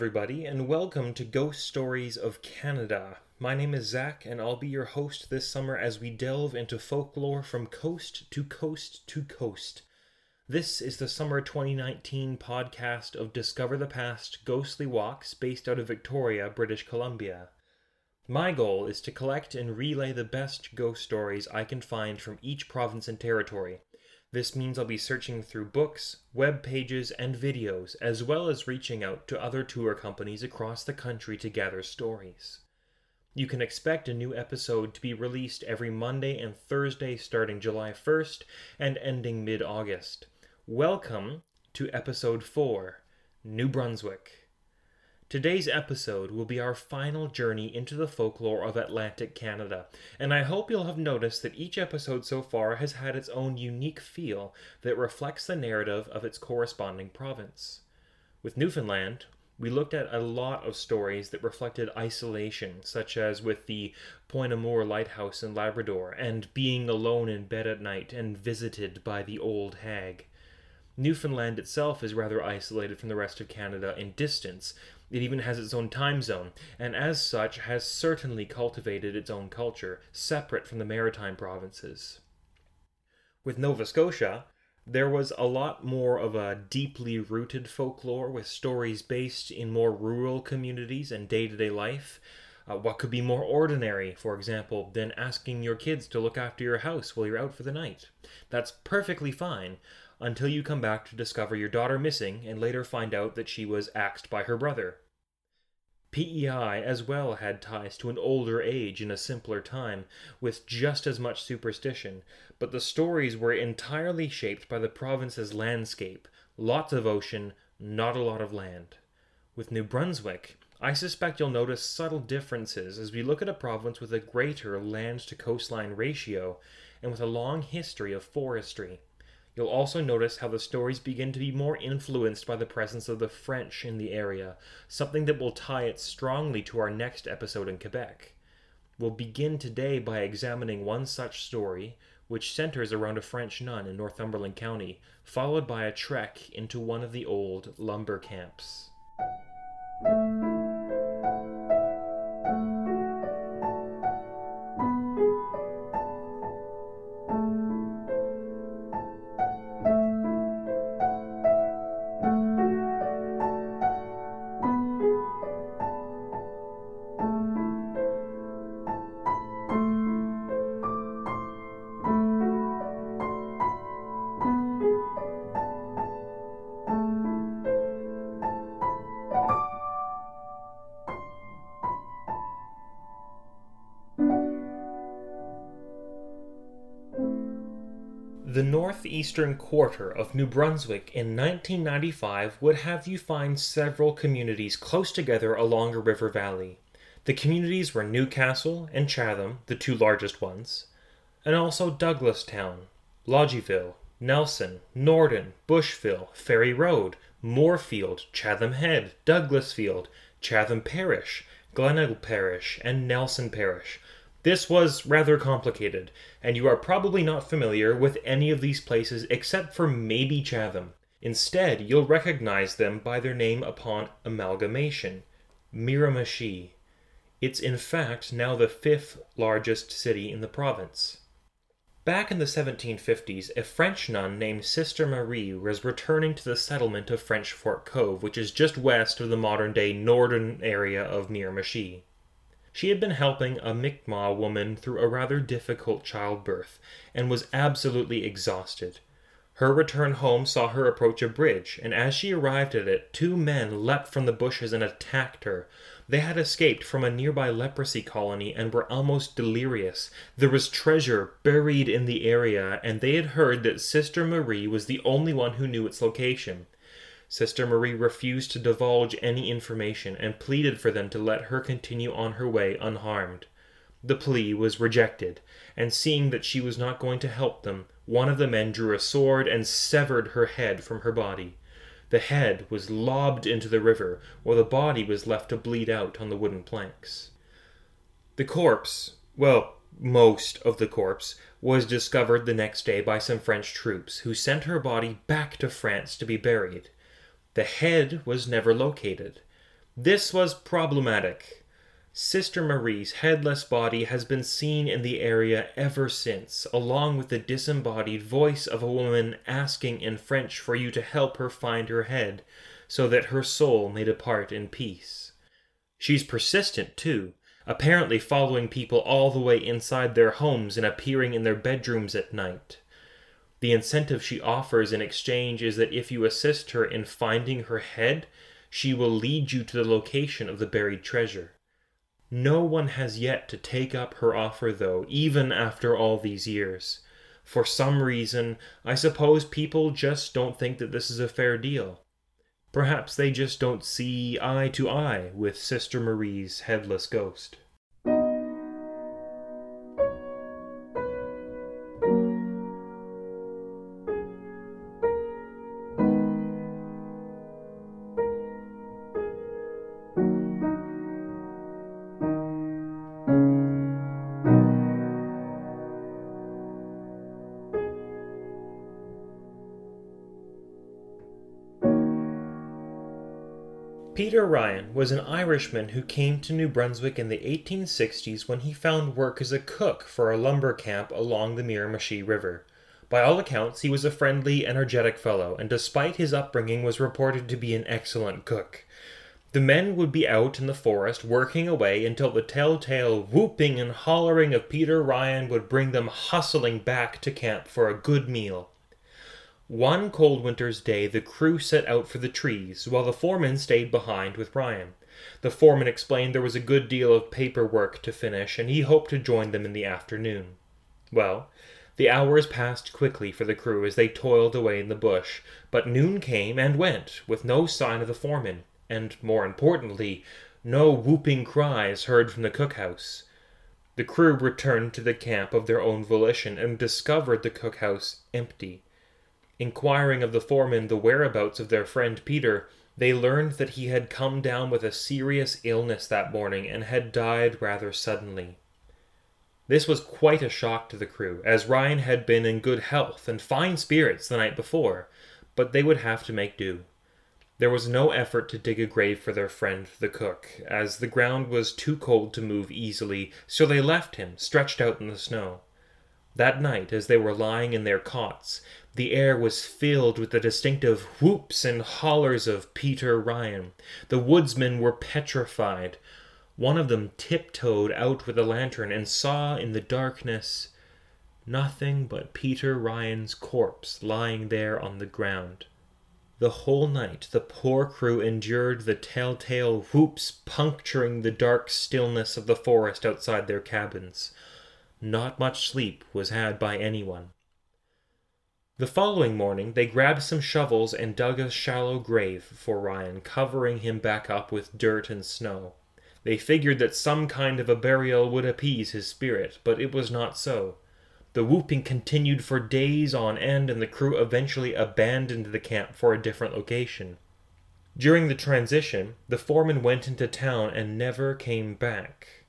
everybody, and welcome to Ghost Stories of Canada. My name is Zach, and I'll be your host this summer as we delve into folklore from coast to coast to coast. This is the summer 2019 podcast of Discover the Past Ghostly Walks based out of Victoria, British Columbia. My goal is to collect and relay the best ghost stories I can find from each province and territory. This means I'll be searching through books, web pages, and videos, as well as reaching out to other tour companies across the country to gather stories. You can expect a new episode to be released every Monday and Thursday starting July 1st and ending mid August. Welcome to episode 4 New Brunswick. Today's episode will be our final journey into the folklore of Atlantic Canada, and I hope you'll have noticed that each episode so far has had its own unique feel that reflects the narrative of its corresponding province. With Newfoundland, we looked at a lot of stories that reflected isolation, such as with the Point Amour Lighthouse in Labrador, and being alone in bed at night and visited by the old hag. Newfoundland itself is rather isolated from the rest of Canada in distance, it even has its own time zone, and as such has certainly cultivated its own culture, separate from the maritime provinces. With Nova Scotia, there was a lot more of a deeply rooted folklore with stories based in more rural communities and day to day life. Uh, what could be more ordinary, for example, than asking your kids to look after your house while you're out for the night? That's perfectly fine, until you come back to discover your daughter missing and later find out that she was axed by her brother. PEI as well had ties to an older age in a simpler time, with just as much superstition, but the stories were entirely shaped by the province's landscape lots of ocean, not a lot of land. With New Brunswick, I suspect you'll notice subtle differences as we look at a province with a greater land to coastline ratio and with a long history of forestry. You'll also notice how the stories begin to be more influenced by the presence of the French in the area, something that will tie it strongly to our next episode in Quebec. We'll begin today by examining one such story, which centers around a French nun in Northumberland County, followed by a trek into one of the old lumber camps. Northeastern quarter of New Brunswick in 1995 would have you find several communities close together along a river valley. The communities were Newcastle and Chatham, the two largest ones, and also Douglastown, Loggieville, Nelson, Nordin, Bushville, Ferry Road, Moorefield, Chatham Head, Douglasfield, Chatham Parish, Glenelg Parish, and Nelson Parish, this was rather complicated, and you are probably not familiar with any of these places except for maybe Chatham. Instead, you'll recognize them by their name upon amalgamation Miramichi. It's in fact now the fifth largest city in the province. Back in the 1750s, a French nun named Sister Marie was returning to the settlement of French Fort Cove, which is just west of the modern day northern area of Miramichi. She had been helping a Mi'kmaq woman through a rather difficult childbirth, and was absolutely exhausted. Her return home saw her approach a bridge, and as she arrived at it, two men leapt from the bushes and attacked her. They had escaped from a nearby leprosy colony and were almost delirious. There was treasure buried in the area, and they had heard that Sister Marie was the only one who knew its location. Sister Marie refused to divulge any information and pleaded for them to let her continue on her way unharmed. The plea was rejected, and seeing that she was not going to help them, one of the men drew a sword and severed her head from her body. The head was lobbed into the river, while the body was left to bleed out on the wooden planks. The corpse, well, most of the corpse, was discovered the next day by some French troops, who sent her body back to France to be buried. The head was never located. This was problematic. Sister Marie's headless body has been seen in the area ever since, along with the disembodied voice of a woman asking in French for you to help her find her head, so that her soul may depart in peace. She's persistent, too, apparently following people all the way inside their homes and appearing in their bedrooms at night. The incentive she offers in exchange is that if you assist her in finding her head, she will lead you to the location of the buried treasure. No one has yet to take up her offer, though, even after all these years. For some reason, I suppose people just don't think that this is a fair deal. Perhaps they just don't see eye to eye with Sister Marie's headless ghost. Was an Irishman who came to New Brunswick in the 1860s when he found work as a cook for a lumber camp along the Miramichi River. By all accounts, he was a friendly, energetic fellow, and despite his upbringing, was reported to be an excellent cook. The men would be out in the forest working away until the telltale whooping and hollering of Peter Ryan would bring them hustling back to camp for a good meal. One cold winter's day, the crew set out for the trees, while the foreman stayed behind with Ryan. The foreman explained there was a good deal of paperwork to finish, and he hoped to join them in the afternoon. Well, the hours passed quickly for the crew as they toiled away in the bush, but noon came and went, with no sign of the foreman, and, more importantly, no whooping cries heard from the cookhouse. The crew returned to the camp of their own volition and discovered the cookhouse empty. Inquiring of the foreman the whereabouts of their friend Peter, they learned that he had come down with a serious illness that morning and had died rather suddenly. This was quite a shock to the crew, as Ryan had been in good health and fine spirits the night before, but they would have to make do. There was no effort to dig a grave for their friend the cook, as the ground was too cold to move easily, so they left him stretched out in the snow. That night, as they were lying in their cots, the air was filled with the distinctive whoops and hollers of Peter Ryan. The woodsmen were petrified. One of them tiptoed out with a lantern and saw in the darkness nothing but Peter Ryan's corpse lying there on the ground. The whole night the poor crew endured the telltale whoops puncturing the dark stillness of the forest outside their cabins. Not much sleep was had by anyone. The following morning, they grabbed some shovels and dug a shallow grave for Ryan, covering him back up with dirt and snow. They figured that some kind of a burial would appease his spirit, but it was not so. The whooping continued for days on end, and the crew eventually abandoned the camp for a different location. During the transition, the foreman went into town and never came back.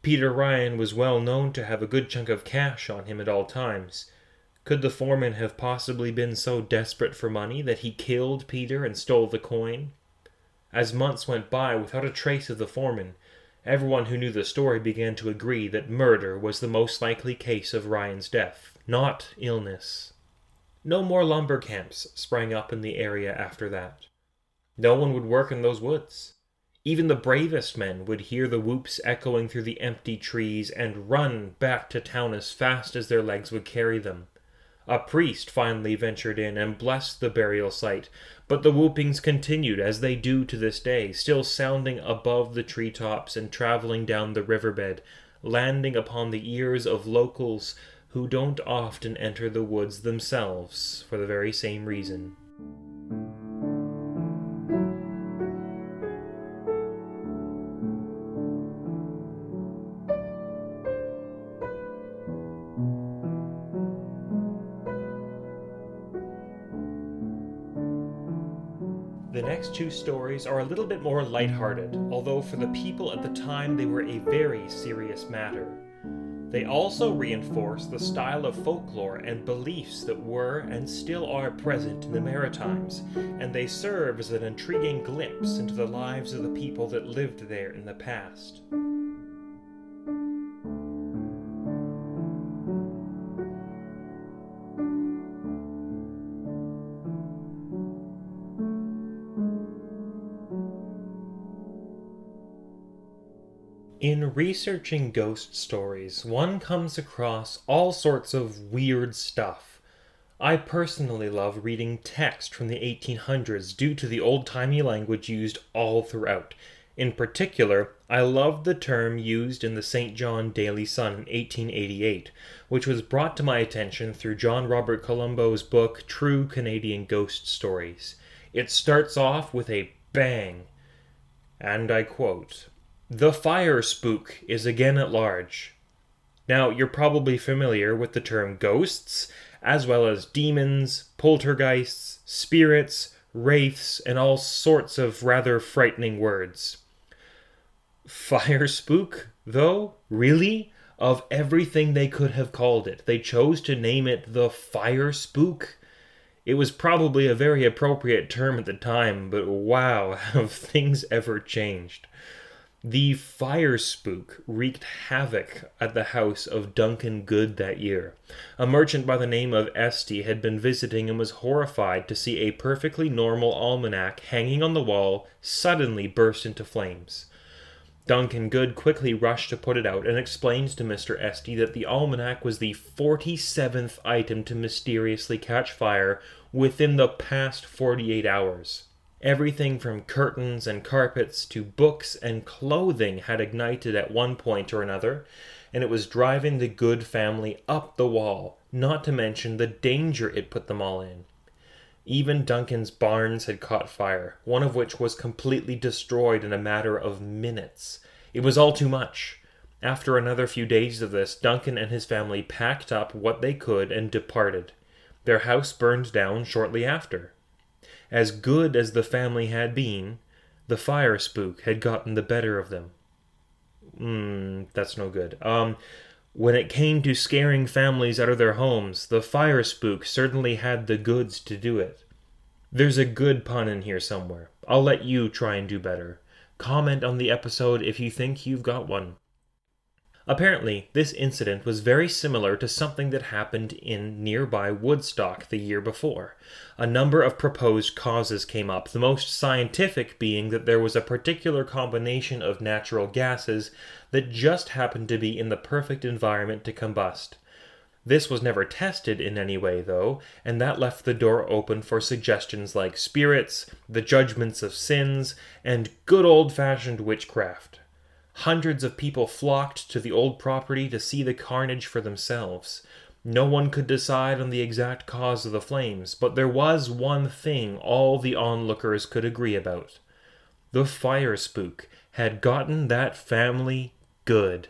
Peter Ryan was well known to have a good chunk of cash on him at all times. Could the foreman have possibly been so desperate for money that he killed Peter and stole the coin? As months went by without a trace of the foreman, everyone who knew the story began to agree that murder was the most likely case of Ryan's death, not illness. No more lumber camps sprang up in the area after that. No one would work in those woods. Even the bravest men would hear the whoops echoing through the empty trees and run back to town as fast as their legs would carry them. A priest finally ventured in and blessed the burial site, but the whoopings continued as they do to this day, still sounding above the tree tops and traveling down the riverbed, landing upon the ears of locals who don't often enter the woods themselves for the very same reason. Two stories are a little bit more lighthearted, although for the people at the time they were a very serious matter. They also reinforce the style of folklore and beliefs that were and still are present in the Maritimes, and they serve as an intriguing glimpse into the lives of the people that lived there in the past. In researching ghost stories, one comes across all sorts of weird stuff. I personally love reading text from the 1800s due to the old timey language used all throughout. In particular, I loved the term used in the St. John Daily Sun in 1888, which was brought to my attention through John Robert Colombo's book True Canadian Ghost Stories. It starts off with a bang, and I quote the fire spook is again at large. Now, you're probably familiar with the term ghosts, as well as demons, poltergeists, spirits, wraiths, and all sorts of rather frightening words. Fire spook, though? Really? Of everything they could have called it, they chose to name it the fire spook? It was probably a very appropriate term at the time, but wow, have things ever changed. The fire spook wreaked havoc at the house of Duncan Good that year. A merchant by the name of Esty had been visiting and was horrified to see a perfectly normal almanac hanging on the wall suddenly burst into flames. Duncan Good quickly rushed to put it out and explained to Mr. Esty that the almanac was the 47th item to mysteriously catch fire within the past 48 hours. Everything from curtains and carpets to books and clothing had ignited at one point or another, and it was driving the good family up the wall, not to mention the danger it put them all in. Even Duncan's barns had caught fire, one of which was completely destroyed in a matter of minutes. It was all too much. After another few days of this, Duncan and his family packed up what they could and departed. Their house burned down shortly after. As good as the family had been, the fire spook had gotten the better of them. Hmm, that's no good. Um, when it came to scaring families out of their homes, the fire spook certainly had the goods to do it. There's a good pun in here somewhere. I'll let you try and do better. Comment on the episode if you think you've got one. Apparently, this incident was very similar to something that happened in nearby Woodstock the year before. A number of proposed causes came up, the most scientific being that there was a particular combination of natural gases that just happened to be in the perfect environment to combust. This was never tested in any way, though, and that left the door open for suggestions like spirits, the judgments of sins, and good old fashioned witchcraft. Hundreds of people flocked to the old property to see the carnage for themselves. No one could decide on the exact cause of the flames, but there was one thing all the onlookers could agree about. The fire spook had gotten that family good.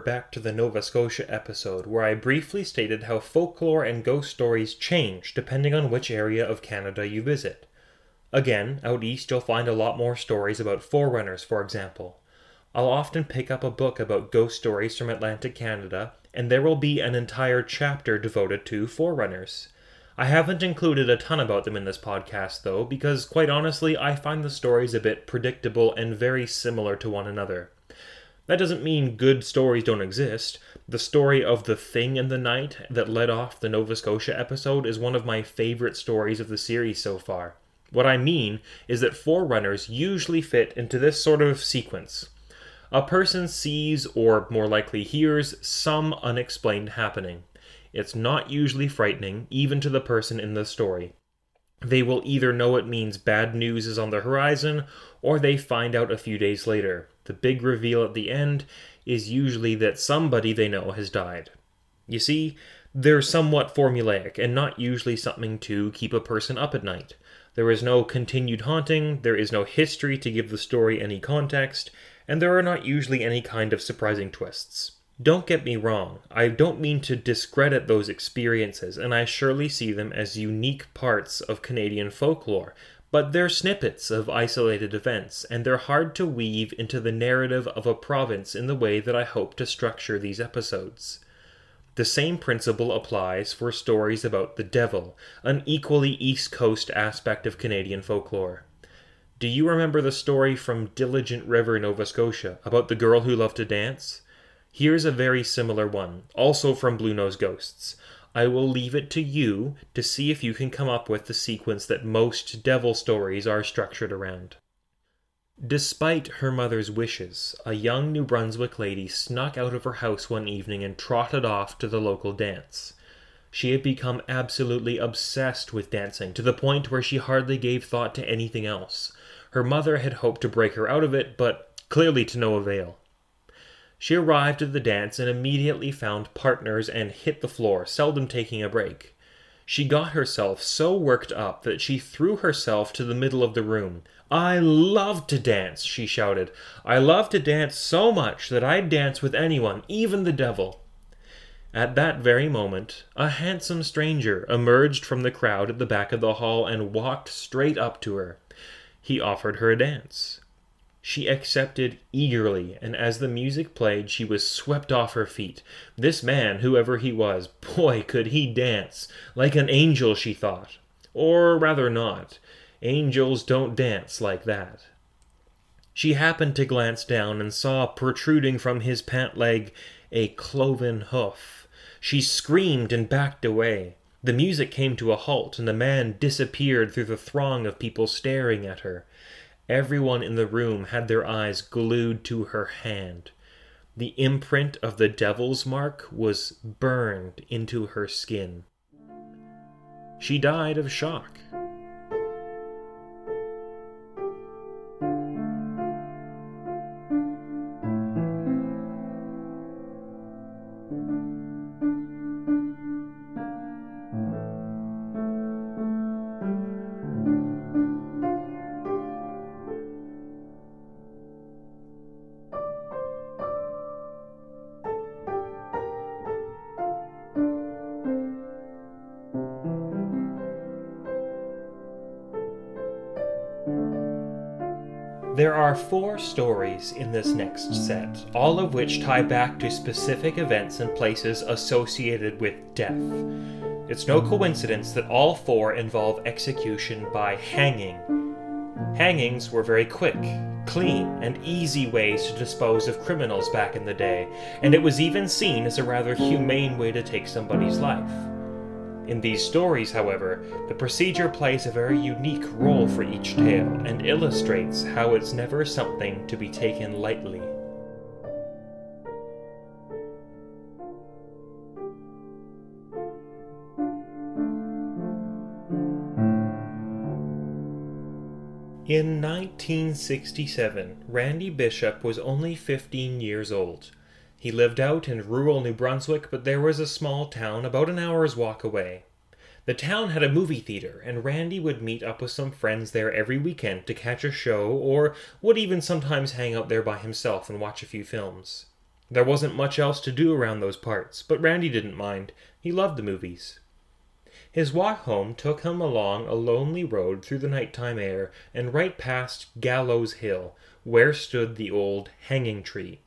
Back to the Nova Scotia episode where I briefly stated how folklore and ghost stories change depending on which area of Canada you visit. Again, out east you'll find a lot more stories about forerunners, for example. I'll often pick up a book about ghost stories from Atlantic Canada, and there will be an entire chapter devoted to forerunners. I haven't included a ton about them in this podcast, though, because quite honestly, I find the stories a bit predictable and very similar to one another. That doesn't mean good stories don't exist. The story of the thing in the night that led off the Nova Scotia episode is one of my favorite stories of the series so far. What I mean is that forerunners usually fit into this sort of sequence. A person sees, or more likely hears, some unexplained happening. It's not usually frightening, even to the person in the story. They will either know it means bad news is on the horizon, or they find out a few days later. The big reveal at the end is usually that somebody they know has died. You see, they're somewhat formulaic and not usually something to keep a person up at night. There is no continued haunting, there is no history to give the story any context, and there are not usually any kind of surprising twists. Don't get me wrong, I don't mean to discredit those experiences, and I surely see them as unique parts of Canadian folklore, but they're snippets of isolated events, and they're hard to weave into the narrative of a province in the way that I hope to structure these episodes. The same principle applies for stories about the devil, an equally East Coast aspect of Canadian folklore. Do you remember the story from Diligent River, Nova Scotia, about the girl who loved to dance? Here's a very similar one, also from Bluenose Ghosts. I will leave it to you to see if you can come up with the sequence that most devil stories are structured around. Despite her mother's wishes, a young New Brunswick lady snuck out of her house one evening and trotted off to the local dance. She had become absolutely obsessed with dancing, to the point where she hardly gave thought to anything else. Her mother had hoped to break her out of it, but clearly to no avail. She arrived at the dance and immediately found partners and hit the floor, seldom taking a break. She got herself so worked up that she threw herself to the middle of the room. I love to dance, she shouted. I love to dance so much that I'd dance with anyone, even the devil. At that very moment, a handsome stranger emerged from the crowd at the back of the hall and walked straight up to her. He offered her a dance. She accepted eagerly, and as the music played, she was swept off her feet. This man, whoever he was, boy, could he dance! Like an angel, she thought. Or rather not. Angels don't dance like that. She happened to glance down and saw protruding from his pant leg a cloven hoof. She screamed and backed away. The music came to a halt, and the man disappeared through the throng of people staring at her. Everyone in the room had their eyes glued to her hand. The imprint of the devil's mark was burned into her skin. She died of shock. Are four stories in this next set, all of which tie back to specific events and places associated with death. It's no coincidence that all four involve execution by hanging. Hangings were very quick, clean, and easy ways to dispose of criminals back in the day, and it was even seen as a rather humane way to take somebody's life. In these stories, however, the procedure plays a very unique role for each tale and illustrates how it's never something to be taken lightly. In 1967, Randy Bishop was only 15 years old. He lived out in rural New Brunswick, but there was a small town about an hour's walk away. The town had a movie theater, and Randy would meet up with some friends there every weekend to catch a show, or would even sometimes hang out there by himself and watch a few films. There wasn't much else to do around those parts, but Randy didn't mind. He loved the movies. His walk home took him along a lonely road through the nighttime air and right past Gallows Hill, where stood the old hanging tree.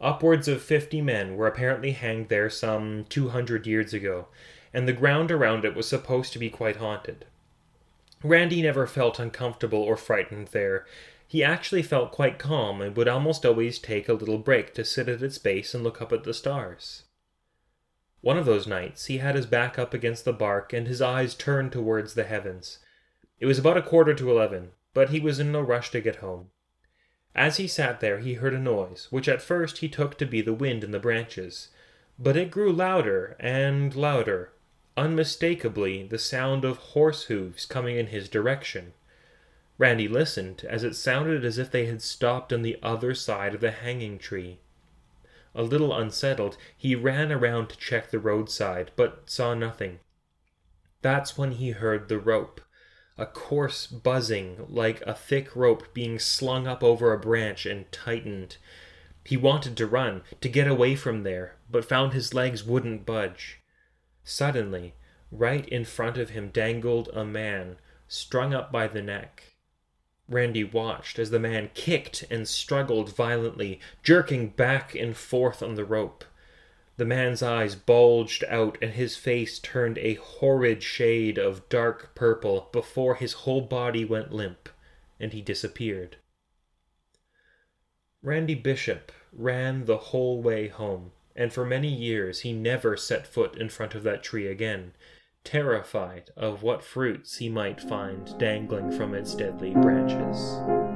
Upwards of fifty men were apparently hanged there some two hundred years ago, and the ground around it was supposed to be quite haunted. Randy never felt uncomfortable or frightened there. He actually felt quite calm and would almost always take a little break to sit at its base and look up at the stars. One of those nights he had his back up against the bark and his eyes turned towards the heavens. It was about a quarter to eleven, but he was in no rush to get home. As he sat there, he heard a noise, which at first he took to be the wind in the branches. But it grew louder and louder. unmistakably the sound of horse hooves coming in his direction. Randy listened, as it sounded as if they had stopped on the other side of the hanging tree. A little unsettled, he ran around to check the roadside, but saw nothing. That's when he heard the rope, a coarse buzzing like a thick rope being slung up over a branch and tightened. He wanted to run, to get away from there, but found his legs wouldn't budge. Suddenly, right in front of him dangled a man, strung up by the neck. Randy watched as the man kicked and struggled violently, jerking back and forth on the rope. The man's eyes bulged out and his face turned a horrid shade of dark purple before his whole body went limp and he disappeared. Randy Bishop ran the whole way home, and for many years he never set foot in front of that tree again, terrified of what fruits he might find dangling from its deadly branches.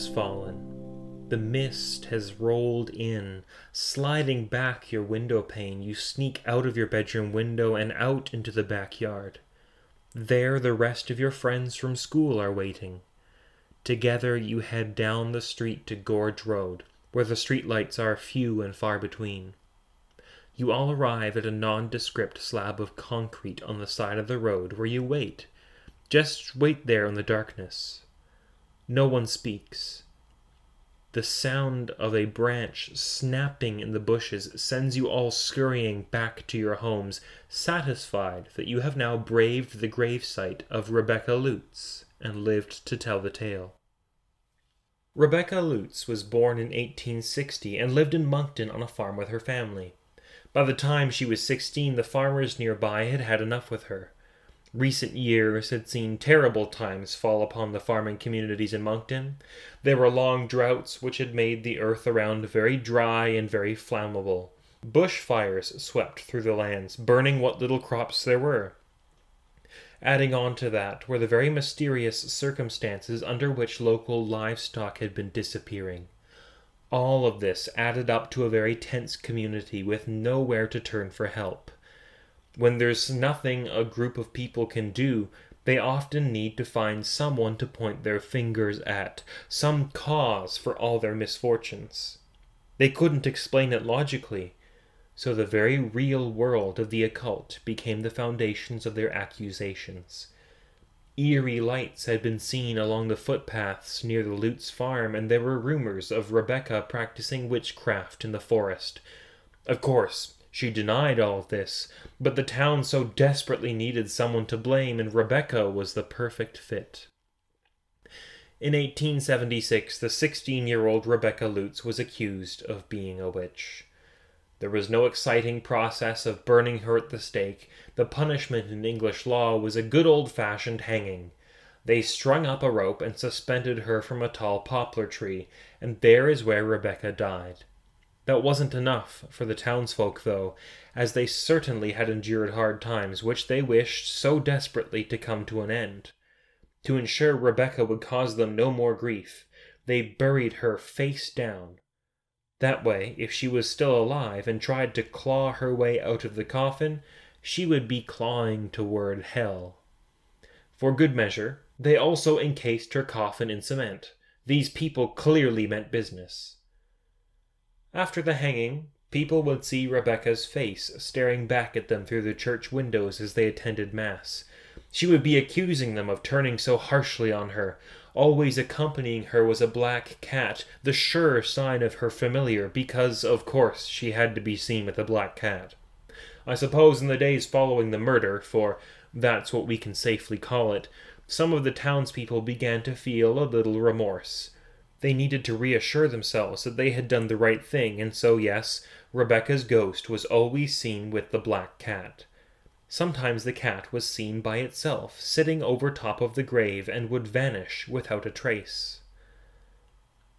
Has fallen. The mist has rolled in, sliding back your window pane. You sneak out of your bedroom window and out into the backyard. There, the rest of your friends from school are waiting. Together, you head down the street to Gorge Road, where the streetlights are few and far between. You all arrive at a nondescript slab of concrete on the side of the road where you wait. Just wait there in the darkness. No one speaks. The sound of a branch snapping in the bushes sends you all scurrying back to your homes, satisfied that you have now braved the gravesite of Rebecca Lutz and lived to tell the tale. Rebecca Lutz was born in 1860 and lived in Moncton on a farm with her family. By the time she was 16, the farmers nearby had had enough with her. Recent years had seen terrible times fall upon the farming communities in Moncton. There were long droughts which had made the earth around very dry and very flammable. Bushfires swept through the lands, burning what little crops there were. Adding on to that were the very mysterious circumstances under which local livestock had been disappearing. All of this added up to a very tense community with nowhere to turn for help. When there's nothing a group of people can do, they often need to find someone to point their fingers at, some cause for all their misfortunes. They couldn't explain it logically, so the very real world of the occult became the foundations of their accusations. Eerie lights had been seen along the footpaths near the Lutz farm, and there were rumors of Rebecca practicing witchcraft in the forest. Of course, she denied all of this, but the town so desperately needed someone to blame, and Rebecca was the perfect fit. In 1876, the 16 year old Rebecca Lutz was accused of being a witch. There was no exciting process of burning her at the stake. The punishment in English law was a good old fashioned hanging. They strung up a rope and suspended her from a tall poplar tree, and there is where Rebecca died. That wasn't enough for the townsfolk, though, as they certainly had endured hard times, which they wished so desperately to come to an end. To ensure Rebecca would cause them no more grief, they buried her face down. That way, if she was still alive and tried to claw her way out of the coffin, she would be clawing toward hell. For good measure, they also encased her coffin in cement. These people clearly meant business. After the hanging, people would see Rebecca's face staring back at them through the church windows as they attended Mass. She would be accusing them of turning so harshly on her. Always accompanying her was a black cat, the sure sign of her familiar, because, of course, she had to be seen with a black cat. I suppose in the days following the murder, for that's what we can safely call it, some of the townspeople began to feel a little remorse. They needed to reassure themselves that they had done the right thing, and so, yes, Rebecca's ghost was always seen with the black cat. Sometimes the cat was seen by itself, sitting over top of the grave, and would vanish without a trace.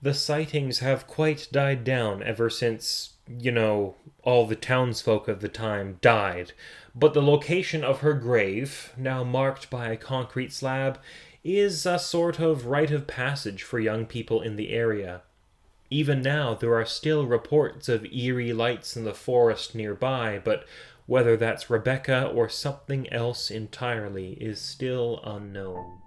The sightings have quite died down ever since, you know, all the townsfolk of the time died, but the location of her grave, now marked by a concrete slab, is a sort of rite of passage for young people in the area. Even now, there are still reports of eerie lights in the forest nearby, but whether that's Rebecca or something else entirely is still unknown.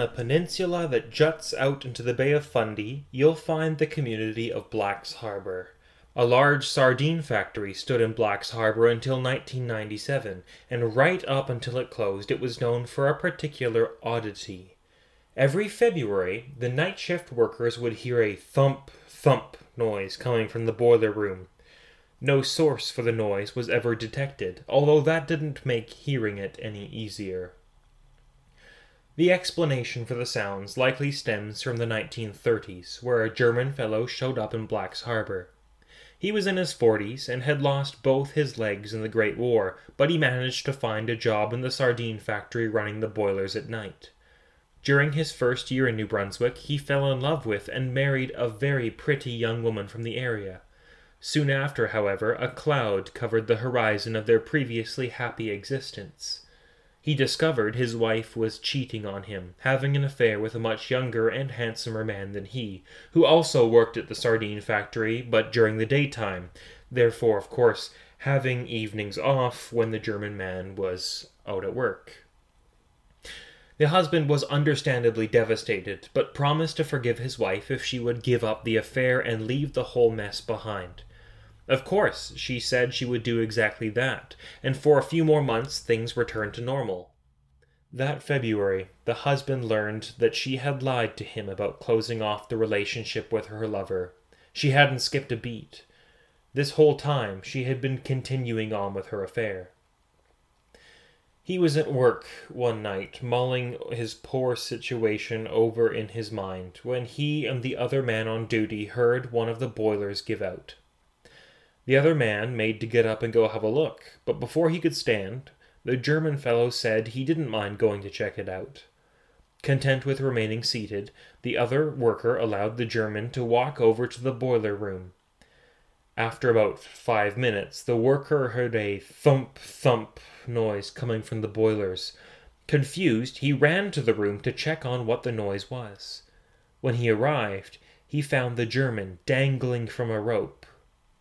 On a peninsula that juts out into the Bay of Fundy, you'll find the community of Black's Harbor. A large sardine factory stood in Black's Harbor until 1997, and right up until it closed, it was known for a particular oddity. Every February, the night shift workers would hear a thump, thump noise coming from the boiler room. No source for the noise was ever detected, although that didn't make hearing it any easier. The explanation for the sounds likely stems from the 1930s, where a German fellow showed up in Black's Harbor. He was in his 40s and had lost both his legs in the Great War, but he managed to find a job in the sardine factory running the boilers at night. During his first year in New Brunswick, he fell in love with and married a very pretty young woman from the area. Soon after, however, a cloud covered the horizon of their previously happy existence he discovered his wife was cheating on him, having an affair with a much younger and handsomer man than he, who also worked at the sardine factory, but during the daytime, therefore, of course, having evenings off when the German man was out at work. The husband was understandably devastated, but promised to forgive his wife if she would give up the affair and leave the whole mess behind. Of course, she said she would do exactly that, and for a few more months things returned to normal. That February, the husband learned that she had lied to him about closing off the relationship with her lover. She hadn't skipped a beat. This whole time, she had been continuing on with her affair. He was at work one night, mulling his poor situation over in his mind, when he and the other man on duty heard one of the boilers give out. The other man made to get up and go have a look, but before he could stand, the German fellow said he didn't mind going to check it out. Content with remaining seated, the other worker allowed the German to walk over to the boiler room. After about five minutes, the worker heard a thump thump noise coming from the boilers. Confused, he ran to the room to check on what the noise was. When he arrived, he found the German dangling from a rope,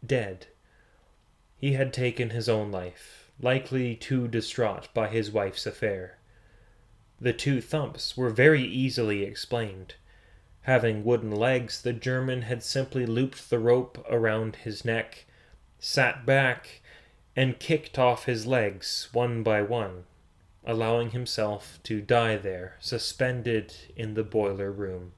dead. He had taken his own life, likely too distraught by his wife's affair. The two thumps were very easily explained. Having wooden legs, the German had simply looped the rope around his neck, sat back, and kicked off his legs one by one, allowing himself to die there, suspended in the boiler room.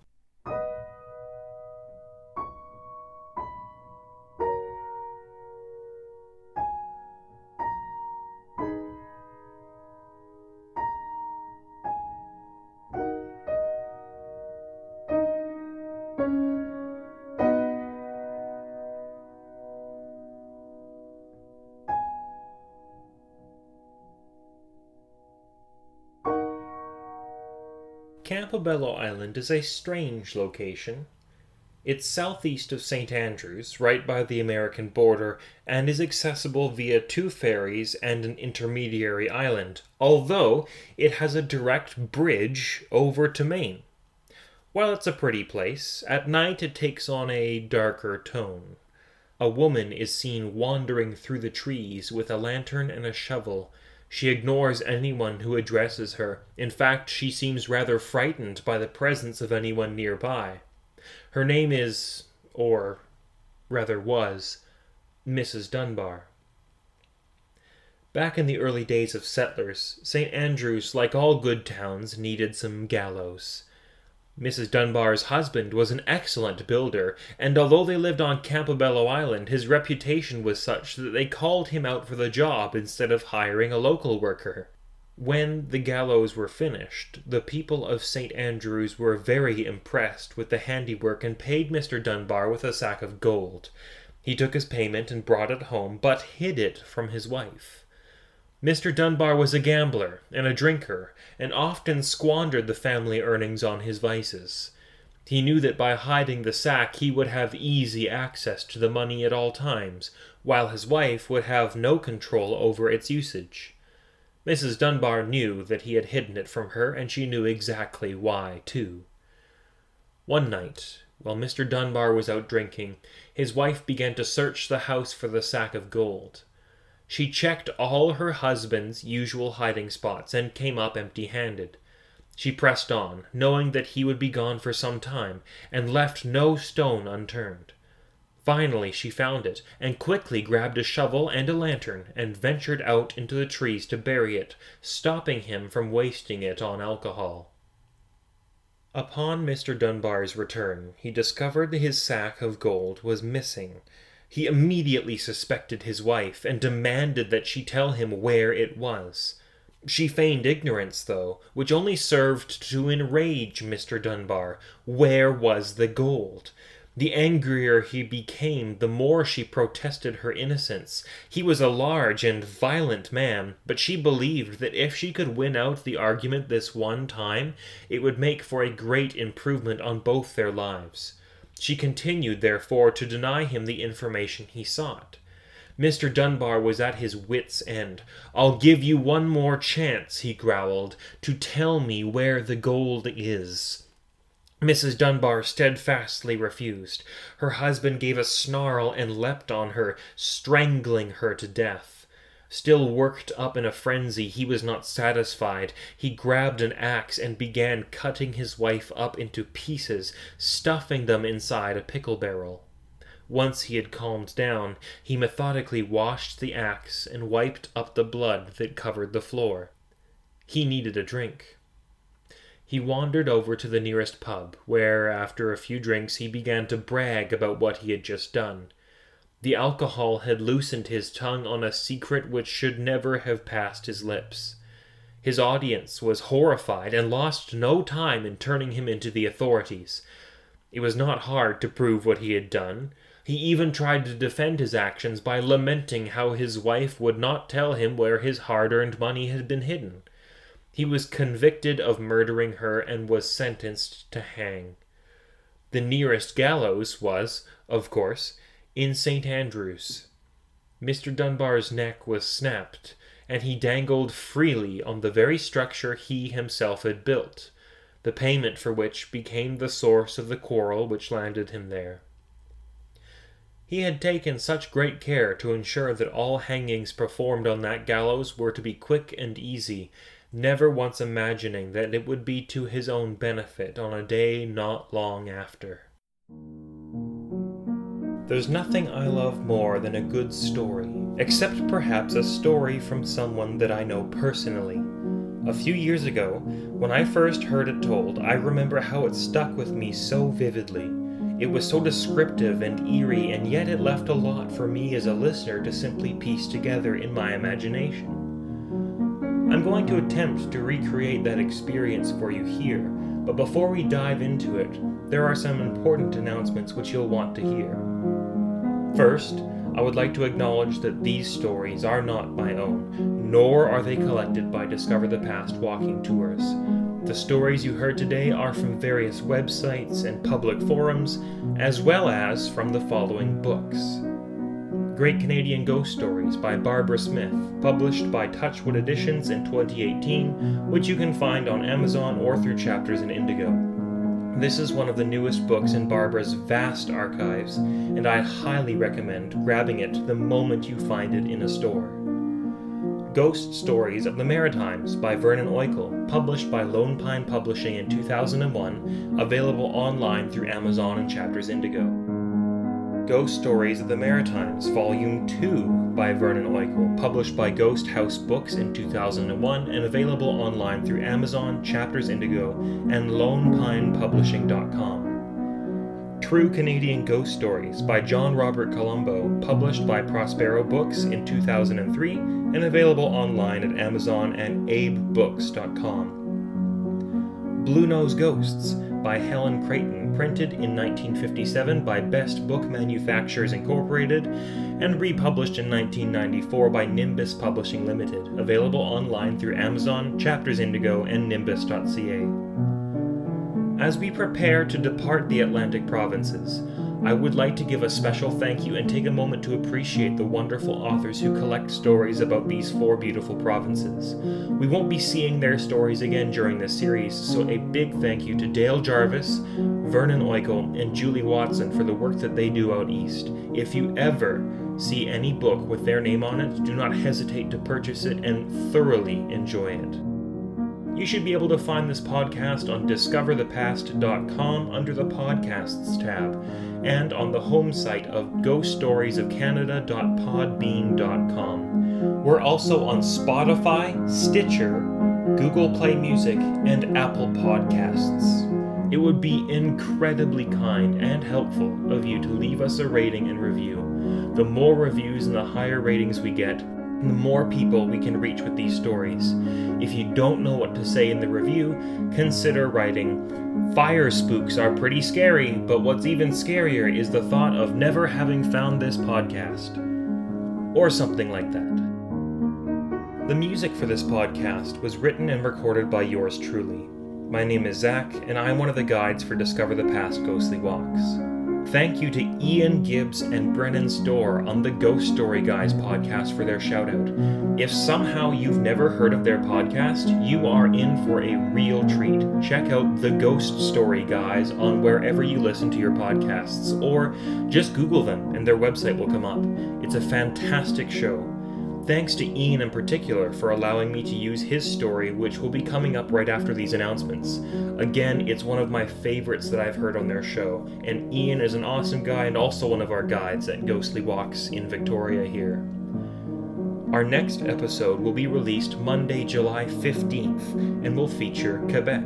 Campobello Island is a strange location. It's southeast of St. Andrews, right by the American border, and is accessible via two ferries and an intermediary island, although it has a direct bridge over to Maine. While it's a pretty place, at night it takes on a darker tone. A woman is seen wandering through the trees with a lantern and a shovel. She ignores anyone who addresses her. In fact, she seems rather frightened by the presence of anyone nearby. Her name is, or rather was, Mrs. Dunbar. Back in the early days of settlers, St. Andrews, like all good towns, needed some gallows. Mrs. Dunbar's husband was an excellent builder, and although they lived on Campobello Island, his reputation was such that they called him out for the job instead of hiring a local worker. When the gallows were finished, the people of St. Andrews were very impressed with the handiwork and paid Mr. Dunbar with a sack of gold. He took his payment and brought it home, but hid it from his wife. Mr. Dunbar was a gambler and a drinker, and often squandered the family earnings on his vices. He knew that by hiding the sack he would have easy access to the money at all times, while his wife would have no control over its usage. Mrs. Dunbar knew that he had hidden it from her, and she knew exactly why, too. One night, while Mr. Dunbar was out drinking, his wife began to search the house for the sack of gold. She checked all her husband's usual hiding spots and came up empty handed. She pressed on, knowing that he would be gone for some time, and left no stone unturned. Finally, she found it, and quickly grabbed a shovel and a lantern and ventured out into the trees to bury it, stopping him from wasting it on alcohol. Upon Mr. Dunbar's return, he discovered that his sack of gold was missing, he immediately suspected his wife and demanded that she tell him where it was. She feigned ignorance, though, which only served to enrage Mr. Dunbar. Where was the gold? The angrier he became, the more she protested her innocence. He was a large and violent man, but she believed that if she could win out the argument this one time, it would make for a great improvement on both their lives. She continued, therefore, to deny him the information he sought. Mr. Dunbar was at his wits' end. I'll give you one more chance, he growled, to tell me where the gold is. Mrs. Dunbar steadfastly refused. Her husband gave a snarl and leapt on her, strangling her to death. Still worked up in a frenzy, he was not satisfied. He grabbed an axe and began cutting his wife up into pieces, stuffing them inside a pickle barrel. Once he had calmed down, he methodically washed the axe and wiped up the blood that covered the floor. He needed a drink. He wandered over to the nearest pub, where, after a few drinks, he began to brag about what he had just done. The alcohol had loosened his tongue on a secret which should never have passed his lips. His audience was horrified and lost no time in turning him into the authorities. It was not hard to prove what he had done. He even tried to defend his actions by lamenting how his wife would not tell him where his hard earned money had been hidden. He was convicted of murdering her and was sentenced to hang. The nearest gallows was, of course, in St. Andrews. Mr. Dunbar's neck was snapped, and he dangled freely on the very structure he himself had built, the payment for which became the source of the quarrel which landed him there. He had taken such great care to ensure that all hangings performed on that gallows were to be quick and easy, never once imagining that it would be to his own benefit on a day not long after. There's nothing I love more than a good story, except perhaps a story from someone that I know personally. A few years ago, when I first heard it told, I remember how it stuck with me so vividly. It was so descriptive and eerie, and yet it left a lot for me as a listener to simply piece together in my imagination. I'm going to attempt to recreate that experience for you here, but before we dive into it, there are some important announcements which you'll want to hear. First, I would like to acknowledge that these stories are not my own, nor are they collected by Discover the Past walking tours. The stories you heard today are from various websites and public forums, as well as from the following books Great Canadian Ghost Stories by Barbara Smith, published by Touchwood Editions in 2018, which you can find on Amazon or through chapters in Indigo. This is one of the newest books in Barbara's vast archives, and I highly recommend grabbing it the moment you find it in a store. Ghost Stories of the Maritimes by Vernon Oickle, published by Lone Pine Publishing in 2001, available online through Amazon and Chapters Indigo. Ghost Stories of the Maritimes, Volume 2 by Vernon Oickle, published by Ghost House Books in 2001 and available online through Amazon, Chapters Indigo, and LonePinePublishing.com. True Canadian Ghost Stories by John Robert Colombo, published by Prospero Books in 2003 and available online at Amazon and abebooks.com. Bluenose Ghosts by Helen Creighton, printed in 1957 by Best Book Manufacturers Incorporated and republished in 1994 by Nimbus Publishing Limited, available online through Amazon, Chapters Indigo, and nimbus.ca. As we prepare to depart the Atlantic provinces, I would like to give a special thank you and take a moment to appreciate the wonderful authors who collect stories about these four beautiful provinces. We won't be seeing their stories again during this series, so a big thank you to Dale Jarvis, Vernon Oickle, and Julie Watson for the work that they do out east. If you ever see any book with their name on it, do not hesitate to purchase it and thoroughly enjoy it. You should be able to find this podcast on discoverthepast.com under the Podcasts tab and on the home site of ghoststoriesofcanada.podbean.com. We're also on Spotify, Stitcher, Google Play Music, and Apple Podcasts. It would be incredibly kind and helpful of you to leave us a rating and review. The more reviews and the higher ratings we get, the more people we can reach with these stories. If you don't know what to say in the review, consider writing Fire spooks are pretty scary, but what's even scarier is the thought of never having found this podcast. Or something like that. The music for this podcast was written and recorded by yours truly. My name is Zach, and I'm one of the guides for Discover the Past Ghostly Walks. Thank you to Ian Gibbs and Brennan Storr on the Ghost Story Guys podcast for their shout out. If somehow you've never heard of their podcast, you are in for a real treat. Check out the Ghost Story Guys on wherever you listen to your podcasts, or just Google them and their website will come up. It's a fantastic show. Thanks to Ian in particular for allowing me to use his story, which will be coming up right after these announcements. Again, it's one of my favorites that I've heard on their show, and Ian is an awesome guy and also one of our guides at Ghostly Walks in Victoria here. Our next episode will be released Monday, July 15th, and will feature Quebec.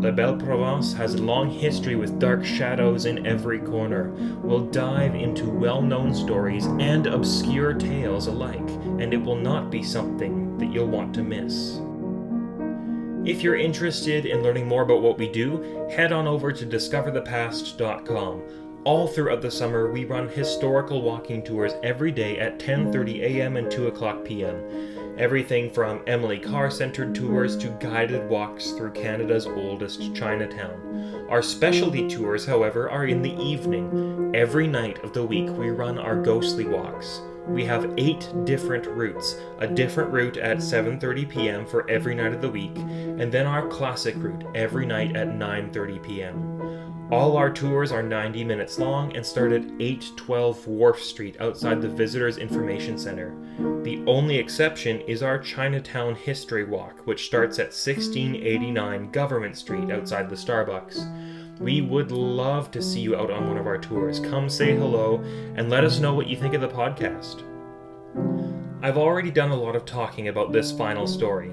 La Belle Province has a long history with dark shadows in every corner. We'll dive into well known stories and obscure tales alike, and it will not be something that you'll want to miss. If you're interested in learning more about what we do, head on over to discoverthepast.com. All throughout the summer, we run historical walking tours every day at 10:30 a.m. and 2 o'clock p.m. Everything from Emily Carr centered tours to guided walks through Canada's oldest Chinatown. Our specialty tours, however, are in the evening. Every night of the week, we run our ghostly walks. We have 8 different routes, a different route at 7:30 p.m. for every night of the week, and then our classic route every night at 9:30 p.m. All our tours are 90 minutes long and start at 812 Wharf Street outside the Visitors Information Center. The only exception is our Chinatown History Walk, which starts at 1689 Government Street outside the Starbucks. We would love to see you out on one of our tours. Come say hello and let us know what you think of the podcast. I've already done a lot of talking about this final story.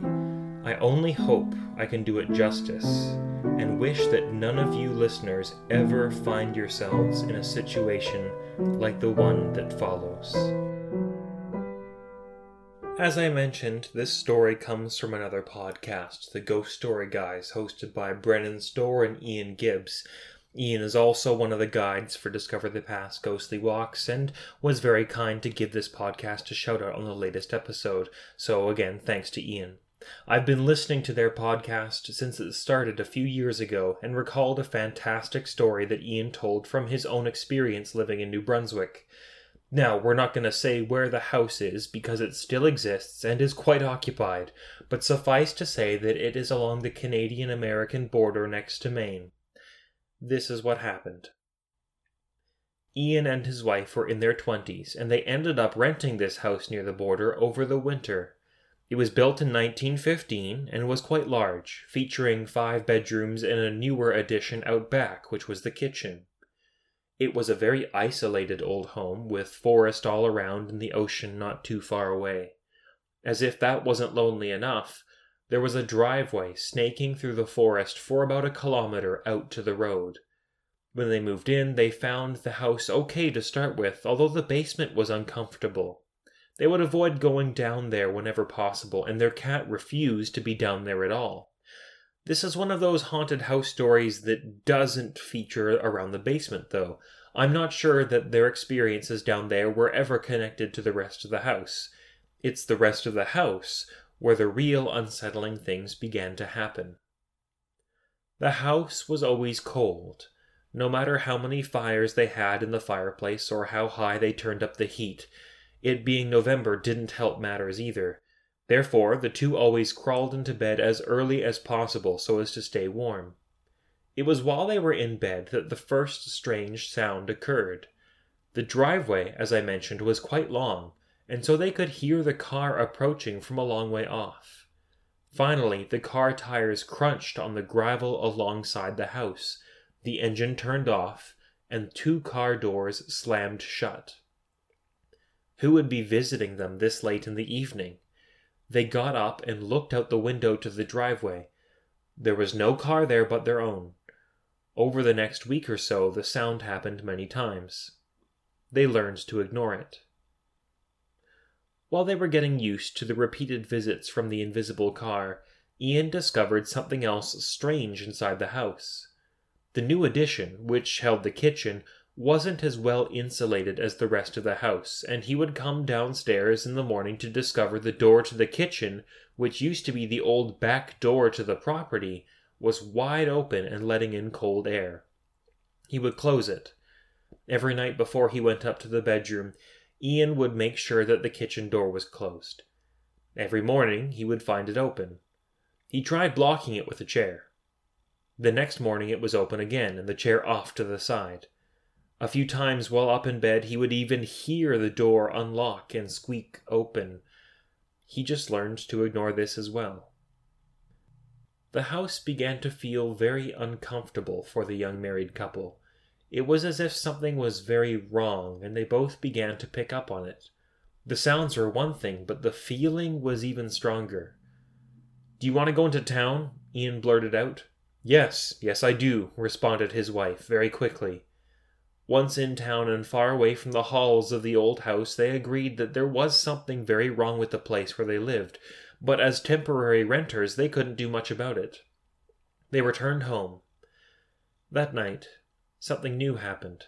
I only hope I can do it justice and wish that none of you listeners ever find yourselves in a situation like the one that follows. As I mentioned, this story comes from another podcast, the Ghost Story Guys, hosted by Brennan Storr and Ian Gibbs. Ian is also one of the guides for Discover the Past Ghostly Walks and was very kind to give this podcast a shout out on the latest episode. So, again, thanks to Ian. I've been listening to their podcast since it started a few years ago and recalled a fantastic story that Ian told from his own experience living in New Brunswick. Now, we're not going to say where the house is because it still exists and is quite occupied, but suffice to say that it is along the Canadian American border next to Maine. This is what happened. Ian and his wife were in their 20s, and they ended up renting this house near the border over the winter. It was built in 1915 and was quite large, featuring five bedrooms and a newer addition out back, which was the kitchen. It was a very isolated old home, with forest all around and the ocean not too far away. As if that wasn't lonely enough, there was a driveway snaking through the forest for about a kilometer out to the road. When they moved in, they found the house okay to start with, although the basement was uncomfortable. They would avoid going down there whenever possible, and their cat refused to be down there at all. This is one of those haunted house stories that doesn't feature around the basement, though. I'm not sure that their experiences down there were ever connected to the rest of the house. It's the rest of the house where the real unsettling things began to happen. The house was always cold. No matter how many fires they had in the fireplace or how high they turned up the heat, it being November didn't help matters either. Therefore, the two always crawled into bed as early as possible so as to stay warm. It was while they were in bed that the first strange sound occurred. The driveway, as I mentioned, was quite long, and so they could hear the car approaching from a long way off. Finally, the car tires crunched on the gravel alongside the house, the engine turned off, and two car doors slammed shut. Who would be visiting them this late in the evening? They got up and looked out the window to the driveway. There was no car there but their own. Over the next week or so, the sound happened many times. They learned to ignore it. While they were getting used to the repeated visits from the invisible car, Ian discovered something else strange inside the house. The new addition, which held the kitchen, wasn't as well insulated as the rest of the house, and he would come downstairs in the morning to discover the door to the kitchen, which used to be the old back door to the property, was wide open and letting in cold air. He would close it. Every night before he went up to the bedroom, Ian would make sure that the kitchen door was closed. Every morning he would find it open. He tried blocking it with a chair. The next morning it was open again, and the chair off to the side. A few times while up in bed, he would even hear the door unlock and squeak open. He just learned to ignore this as well. The house began to feel very uncomfortable for the young married couple. It was as if something was very wrong, and they both began to pick up on it. The sounds were one thing, but the feeling was even stronger. Do you want to go into town? Ian blurted out. Yes, yes, I do, responded his wife very quickly. Once in town and far away from the halls of the old house, they agreed that there was something very wrong with the place where they lived, but as temporary renters, they couldn't do much about it. They returned home. That night, something new happened.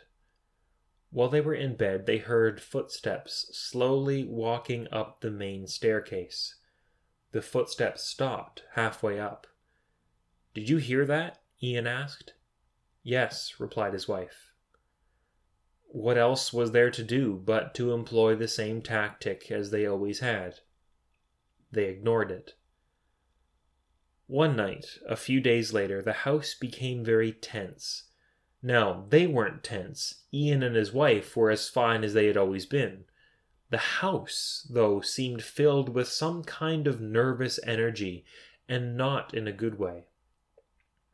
While they were in bed, they heard footsteps slowly walking up the main staircase. The footsteps stopped halfway up. Did you hear that? Ian asked. Yes, replied his wife. What else was there to do but to employ the same tactic as they always had? They ignored it. One night, a few days later, the house became very tense. Now, they weren't tense. Ian and his wife were as fine as they had always been. The house, though, seemed filled with some kind of nervous energy, and not in a good way.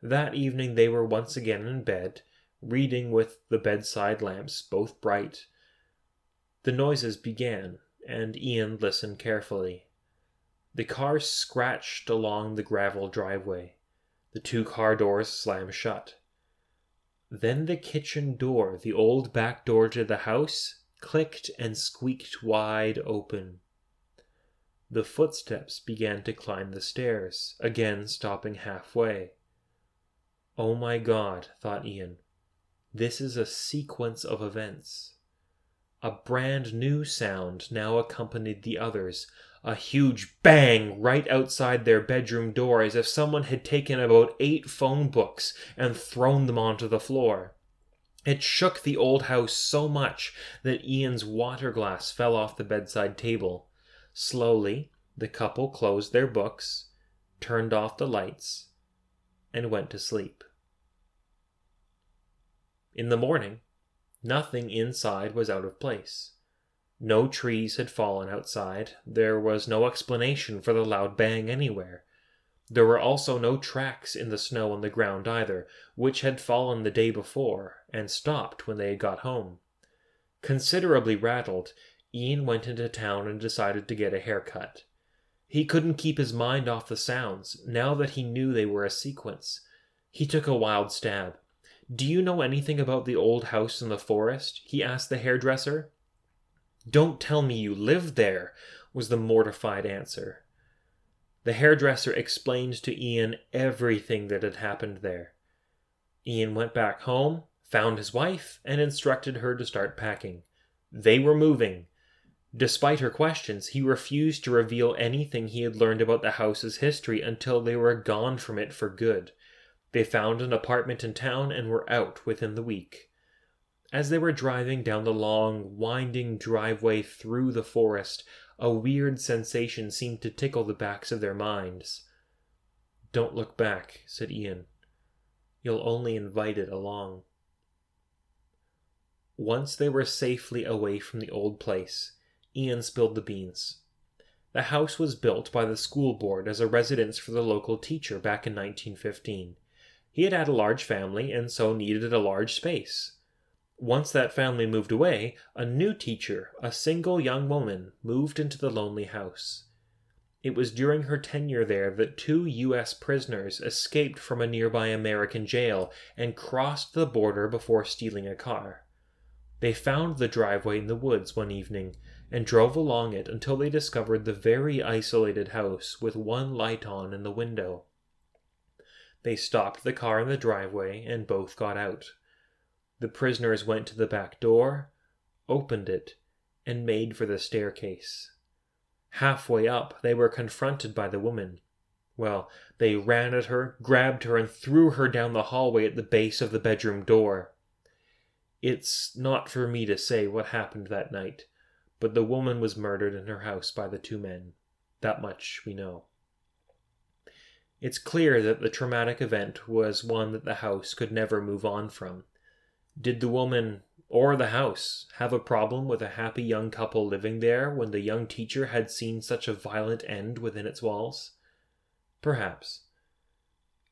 That evening they were once again in bed, reading with the bedside lamps both bright. The noises began, and Ian listened carefully. The car scratched along the gravel driveway. The two car doors slammed shut. Then the kitchen door, the old back door to the house, clicked and squeaked wide open. The footsteps began to climb the stairs, again stopping halfway. Oh my god, thought Ian. This is a sequence of events. A brand new sound now accompanied the others. A huge bang right outside their bedroom door, as if someone had taken about eight phone books and thrown them onto the floor. It shook the old house so much that Ian's water glass fell off the bedside table. Slowly, the couple closed their books, turned off the lights, and went to sleep. In the morning, nothing inside was out of place. No trees had fallen outside. There was no explanation for the loud bang anywhere. There were also no tracks in the snow on the ground either, which had fallen the day before and stopped when they had got home. Considerably rattled, Ian went into town and decided to get a haircut. He couldn't keep his mind off the sounds, now that he knew they were a sequence. He took a wild stab. Do you know anything about the old house in the forest? he asked the hairdresser. Don't tell me you lived there, was the mortified answer. The hairdresser explained to Ian everything that had happened there. Ian went back home, found his wife, and instructed her to start packing. They were moving. Despite her questions, he refused to reveal anything he had learned about the house's history until they were gone from it for good. They found an apartment in town and were out within the week. As they were driving down the long, winding driveway through the forest, a weird sensation seemed to tickle the backs of their minds. Don't look back, said Ian. You'll only invite it along. Once they were safely away from the old place, Ian spilled the beans. The house was built by the school board as a residence for the local teacher back in 1915. He had had a large family and so needed a large space. Once that family moved away, a new teacher, a single young woman, moved into the lonely house. It was during her tenure there that two U.S. prisoners escaped from a nearby American jail and crossed the border before stealing a car. They found the driveway in the woods one evening and drove along it until they discovered the very isolated house with one light on in the window. They stopped the car in the driveway and both got out. The prisoners went to the back door, opened it, and made for the staircase. Halfway up, they were confronted by the woman. Well, they ran at her, grabbed her, and threw her down the hallway at the base of the bedroom door. It's not for me to say what happened that night, but the woman was murdered in her house by the two men. That much we know. It's clear that the traumatic event was one that the house could never move on from. Did the woman or the house have a problem with a happy young couple living there when the young teacher had seen such a violent end within its walls? Perhaps.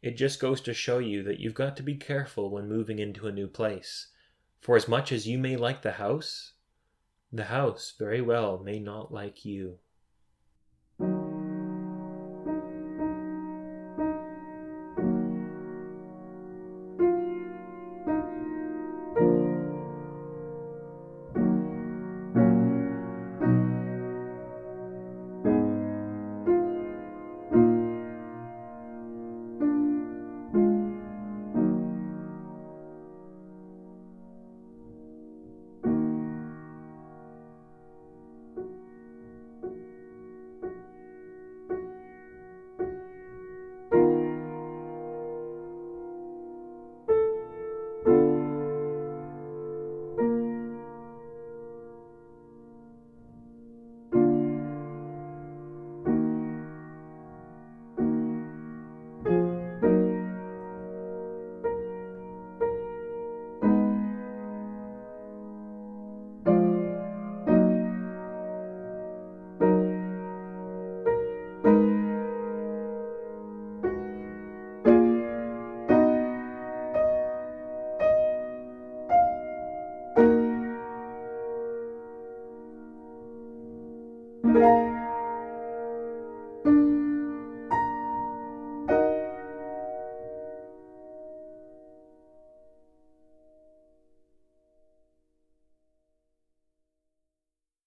It just goes to show you that you've got to be careful when moving into a new place, for as much as you may like the house, the house very well may not like you.